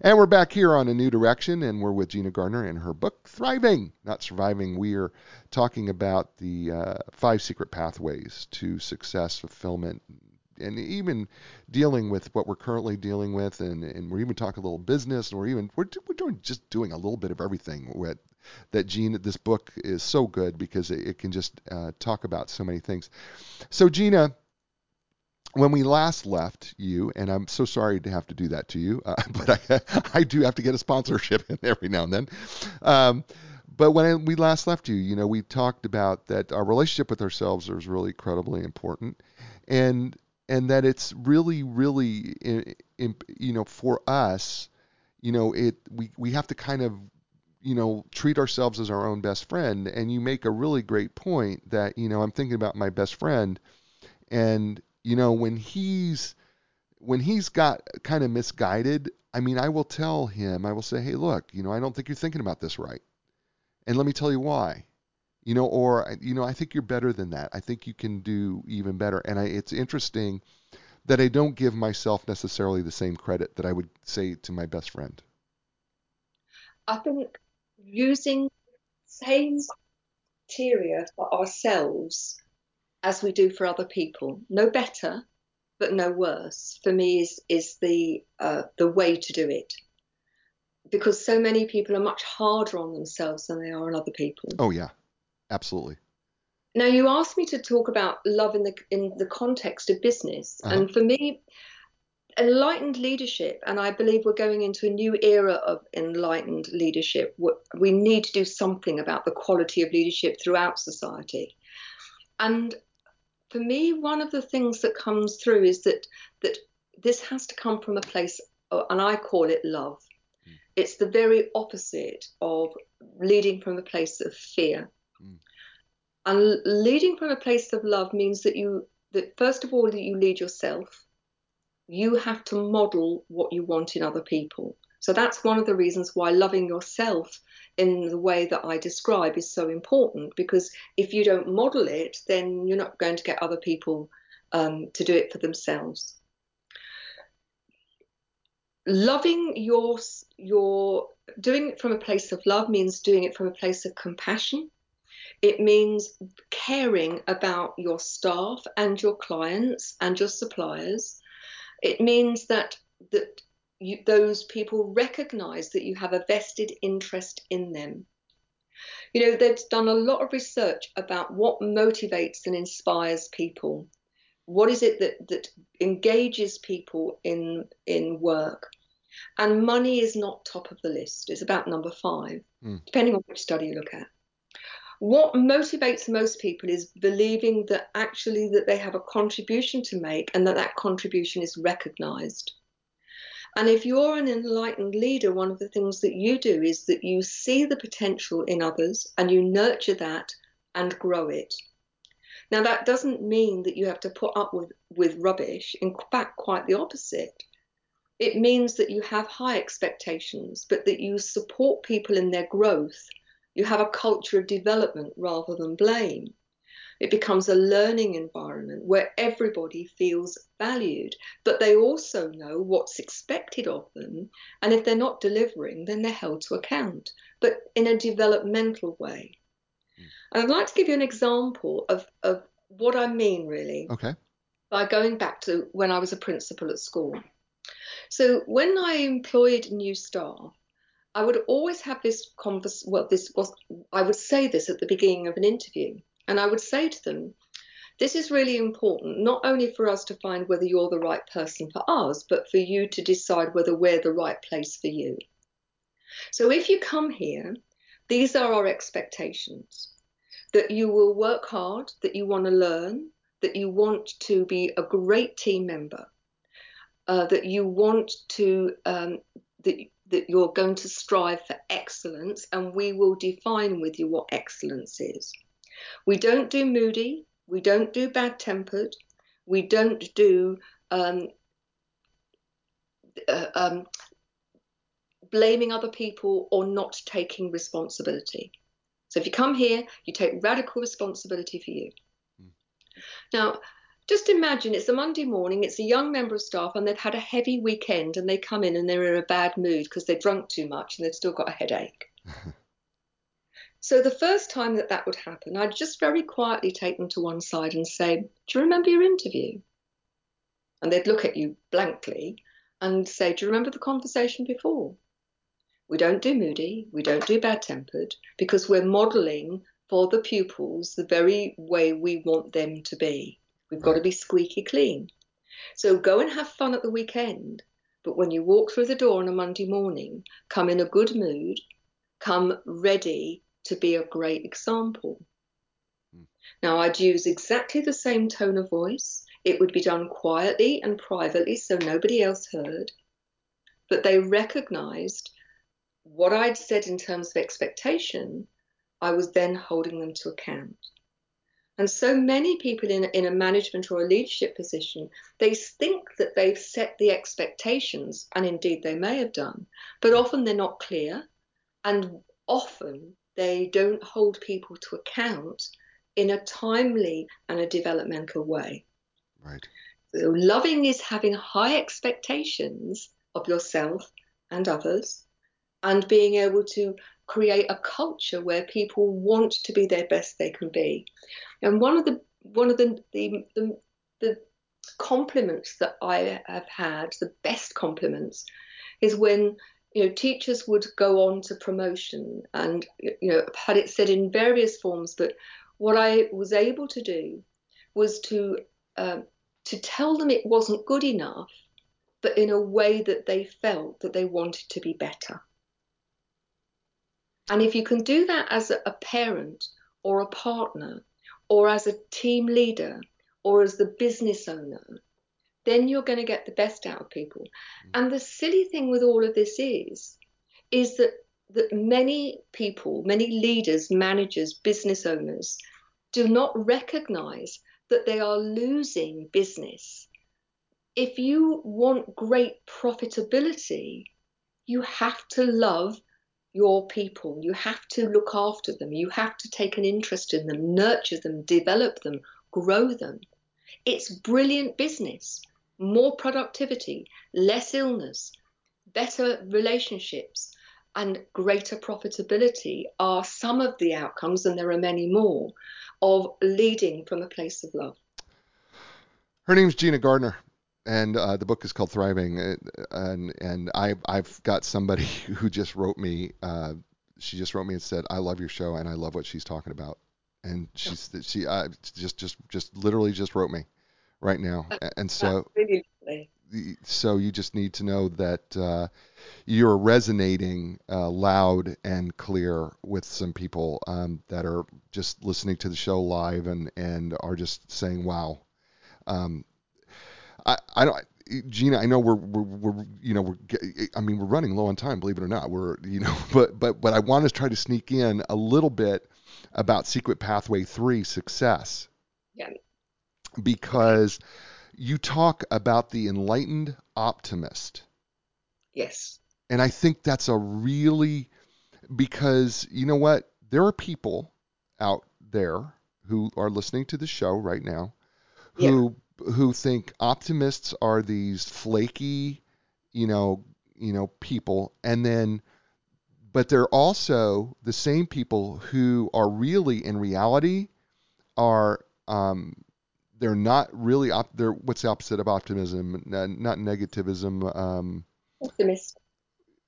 And we're back here on A New Direction, and we're with Gina Gardiner and her book, Thriving, Not Surviving. We are talking about the uh, five secret pathways to success, fulfillment, and even dealing with what we're currently dealing with, and, and we're even talking a little business, and we're even we're, we're doing just doing a little bit of everything. With, that Gina, this book is so good because it, it can just uh, talk about so many things. So Gina, when we last left you, and I'm so sorry to have to do that to you, uh, [LAUGHS] but I, I do have to get a sponsorship in [LAUGHS] every now and then. Um, but when we last left you, you know, we talked about that our relationship with ourselves is really incredibly important, and and that it's really, really, you know, for us, you know, it we we have to kind of you know treat ourselves as our own best friend and you make a really great point that you know i'm thinking about my best friend and you know, when he's when he's got kind of misguided, I mean, I will tell him, I will say, hey, look, you know, I don't think you're thinking about this right. And let me tell you why. You know, or, you know, I think you're better than that. I think you can do even better. And I, it's interesting that I don't give myself necessarily the same credit that I would say to my best friend. I think using the same criteria for ourselves as we do for other people. No better, but no worse. For me, is is the uh, the way to do it. Because so many people are much harder on themselves than they are on other people. Oh yeah, absolutely. Now you asked me to talk about love in the in the context of business, uh-huh. and for me, enlightened leadership, and I believe we're going into a new era of enlightened leadership. We need to do something about the quality of leadership throughout society. And for me, one of the things that comes through is that that this has to come from a place, and I call it love. Mm. It's the very opposite of leading from a place of fear. Mm. And leading from a place of love means that you that first of all that you lead yourself. You have to model what you want in other people. So that's one of the reasons why loving yourself in the way that I describe is so important because if you don't model it, then you're not going to get other people um, to do it for themselves. Loving your your doing it from a place of love means doing it from a place of compassion. It means caring about your staff and your clients and your suppliers. It means that that you, those people recognize that you have a vested interest in them. You know, they've done a lot of research about what motivates and inspires people. What is it that, that engages people in in work? And money is not top of the list. It's about number five, mm. depending on which study you look at. What motivates most people is believing that actually that they have a contribution to make and that that contribution is recognized. And if you're an enlightened leader, one of the things that you do is that you see the potential in others and you nurture that and grow it. Now, that doesn't mean that you have to put up with, with rubbish. In fact, quite the opposite. It means that you have high expectations, but that you support people in their growth. You have a culture of development rather than blame. It becomes a learning environment where everybody feels valued, but they also know what's expected of them. And if they're not delivering, then they're held to account, but in a developmental way. Mm. And I'd like to give you an example of, of what I mean, really. Okay. By going back to when I was a principal at school. So when I employed new staff, I would always have this convers. Well, this was I would say this at the beginning of an interview. And I would say to them, this is really important, not only for us to find whether you're the right person for us, but for you to decide whether we're the right place for you. So if you come here, these are our expectations that you will work hard, that you want to learn, that you want to be a great team member, uh, that you want to, um, that, that you're going to strive for excellence, and we will define with you what excellence is. We don't do moody. We don't do bad tempered. We don't do um, uh, um, blaming other people or not taking responsibility. So if you come here, you take radical responsibility for you. Mm. Now, just imagine it's a Monday morning, it's a young member of staff, and they've had a heavy weekend, and they come in and they're in a bad mood because they've drunk too much and they've still got a headache. [LAUGHS] so the first time that that would happen, I'd just very quietly take them to one side and say, Do you remember your interview? And they'd look at you blankly and say, Do you remember the conversation before? We don't do moody, we don't do bad tempered, because we're modeling for the pupils the very way we want them to be. We've got to be squeaky clean. So go and have fun at the weekend. But when you walk through the door on a Monday morning, come in a good mood, come ready to be a great example. Mm. Now, I'd use exactly the same tone of voice. It would be done quietly and privately so nobody else heard. But they recognized what I'd said in terms of expectation, I was then holding them to account. And so many people in, in a management or a leadership position, they think that they've set the expectations, and indeed they may have done, but often they're not clear, and often they don't hold people to account in a timely and a developmental way. Right. So loving is having high expectations of yourself and others and being able to create a culture where people want to be their best they can be. And one of the one of the the, the, the compliments that I have had, the best compliments, is when you know teachers would go on to promotion, and you know had it said in various forms, but what I was able to do was to uh, to tell them it wasn't good enough, but in a way that they felt that they wanted to be better. And if you can do that as a parent or a partner or as a team leader or as the business owner, then you're going to get the best out of people. Mm. And the silly thing with all of this is, is that that many people, many leaders, managers, business owners do not recognize that they are losing business. If you want great profitability, you have to love your people. You have to look after them. You have to take an interest in them, nurture them, develop them, grow them. It's brilliant business. More productivity, less illness, better relationships, and greater profitability are some of the outcomes, and there are many more, of leading from a place of love. Her name's Gina Gardiner and uh, the book is called Thriving. Uh, and and I I've got somebody [LAUGHS] who just wrote me. Uh, she just wrote me and said, "I love your show and I love what she's talking about." And she's she uh, just just just literally just wrote me right now. And so so you just need to know that uh, you're resonating uh, loud and clear with some people um, that are just listening to the show live and and are just saying, "Wow." Um, I, I don't. Gina, I know we're, we're, we're, you know, we're, I mean, we're running low on time, believe it or not. We're, you know, [LAUGHS] but, but, but I want to try to sneak in a little bit about Secret Pathway 3 success. Yeah. Because you talk about the enlightened optimist. Yes. And I think that's a really, because you know what? There are people out there who are listening to the show right now who yeah who think optimists are these flaky, you know, you know, people, and then, but they're also the same people who are really, in reality, are um, they're not really op- they're what's the opposite of optimism? Not negativism. Um, Pessimist.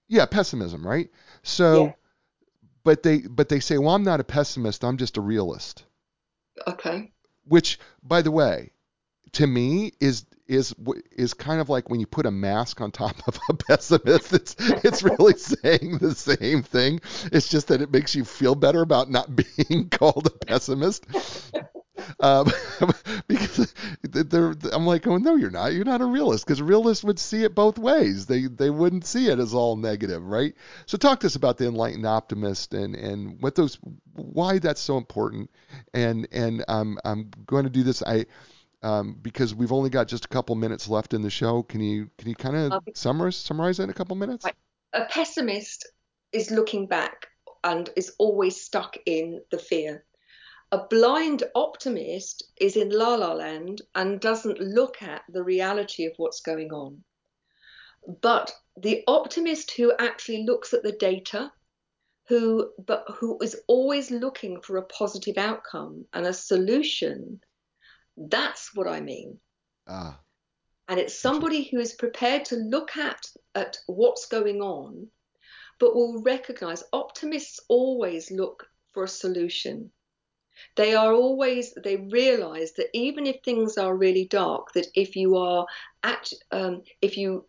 Yeah, pessimism, right? So, yeah. but they but they say, well, I'm not a pessimist. I'm just a realist. Okay. Which, by the way, to me is is is kind of like when you put a mask on top of a [LAUGHS] pessimist. It's it's really saying the same thing. It's just that it makes you feel better about not [LAUGHS] being called a pessimist. Um, [LAUGHS] because I'm like, oh no, you're not. You're not a realist because realists would see it both ways. They they wouldn't see it as all negative, right? So talk to us about the enlightened optimist and and what those why that's so important. And and um, I'm going to do this. I um, because we've only got just a couple minutes left in the show. Can you can you kind of summarize summarize that in a couple minutes? a pessimist is looking back and is always stuck in the fear. A blind optimist is in la la land and doesn't look at the reality of what's going on. But the optimist who actually looks at the data, who but who is always looking for a positive outcome and a solution, that's what I mean. Ah. And it's somebody who is prepared to look at at what's going on, but will recognize optimists always look for a solution they are always they realize that even if things are really dark that if you are at um, if you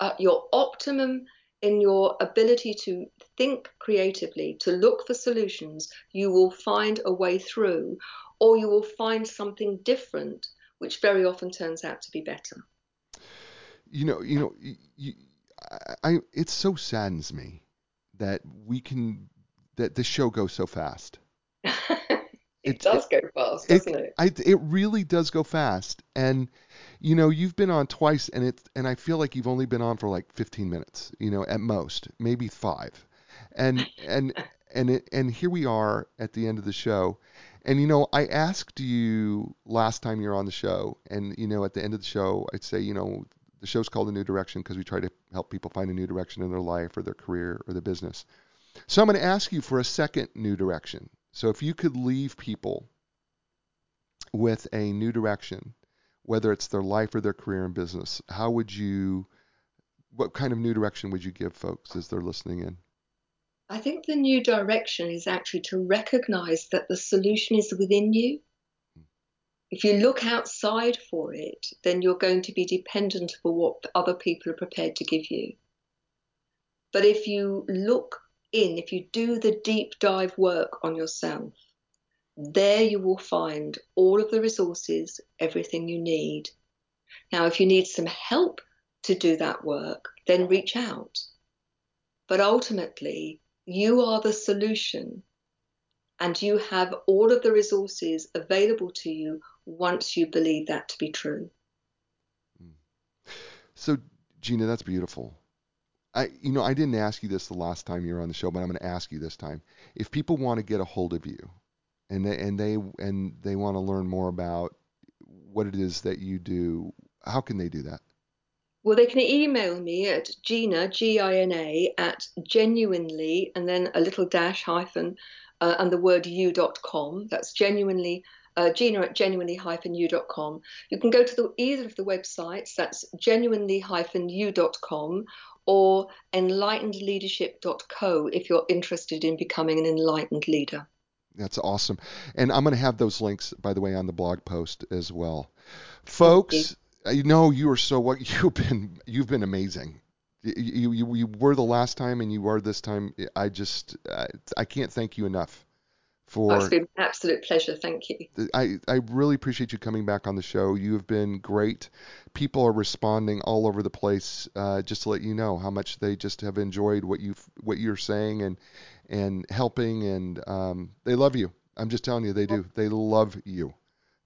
at uh, your optimum in your ability to think creatively to look for solutions you will find a way through or you will find something different which very often turns out to be better you know you know you, I, I it so saddens me that we can that this show goes so fast [LAUGHS] it, does go fast, doesn't it? It, it really does go fast. And you know, you've been on twice, and it and I feel like you've only been on for like 15 minutes, you know, at most, maybe five. And and [LAUGHS] and it, and here we are at the end of the show. And you know, I asked you last time you were on the show, and you know, at the end of the show, I'd say, you know, the show's called A New Direction because we try to help people find a new direction in their life or their career or their business. So I'm going to ask you for a second new direction. So if you could leave people with a new direction, whether it's their life or their career and business, how would you, what kind of new direction would you give folks as they're listening in? I think the new direction is actually to recognize that the solution is within you. If you look outside for it, then you're going to be dependent for what other people are prepared to give you. But if you look in, if you do the deep dive work on yourself, there you will find all of the resources, everything you need. Now, if you need some help to do that work, then reach out. But ultimately, you are the solution and you have all of the resources available to you once you believe that to be true. Hmm. So, Gina, that's beautiful. I, you know, I didn't ask you this the last time you were on the show, but I'm going to ask you this time. If people want to get a hold of you, and they and they and they want to learn more about what it is that you do, how can they do that? Well, they can email me at Gina G I N A at genuinely and then a little dash hyphen uh, and the word you dot com. That's genuinely uh, Gina at genuinely-u.com. You can go to the, either of the websites, that's genuinely-u.com or enlightenedleadership.co if you're interested in becoming an enlightened leader. That's awesome. And I'm going to have those links, by the way, on the blog post as well. Folks, I know you are so what [LAUGHS] you've been you've been amazing. You, you you were the last time and you are this time. I just I, I can't thank you enough for. Oh, it's been an absolute pleasure. Thank you. I, I really appreciate you coming back on the show. You have been great. People are responding all over the place. Uh, just to let you know how much they just have enjoyed what you what you're saying and and helping, and um, they love you. I'm just telling you, they do. They love you.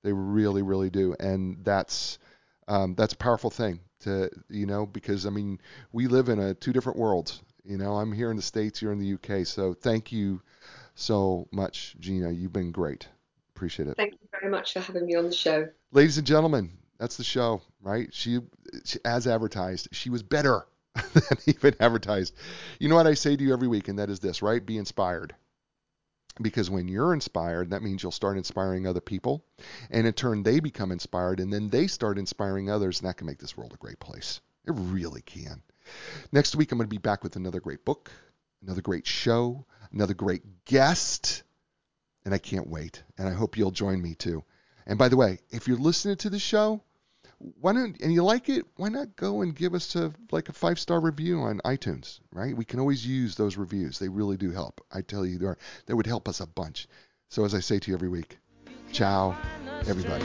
They really, really do, and that's um, that's a powerful thing to you know because I mean we live in a two different worlds. You know, I'm here in the states, you're in the UK, so thank you so much, Gina. You've been great. Appreciate it. Thank you very much for having me on the show. Ladies and gentlemen, that's the show, right? She, she as advertised, she was better [LAUGHS] than even advertised. You know what I say to you every week, and that is this, right? Be inspired. Because when you're inspired, that means you'll start inspiring other people. And in turn, they become inspired, and then they start inspiring others, and that can make this world a great place. It really can. Next week, I'm going to be back with another great book, another great show, another great guest, and I can't wait. And I hope you'll join me too. And by the way, if you're listening to the show, why don't and you like it, why not go and give us a like a five star review on iTunes, right? We can always use those reviews. They really do help. I tell you, they would help us a bunch. So as I say to you every week, ciao, everybody.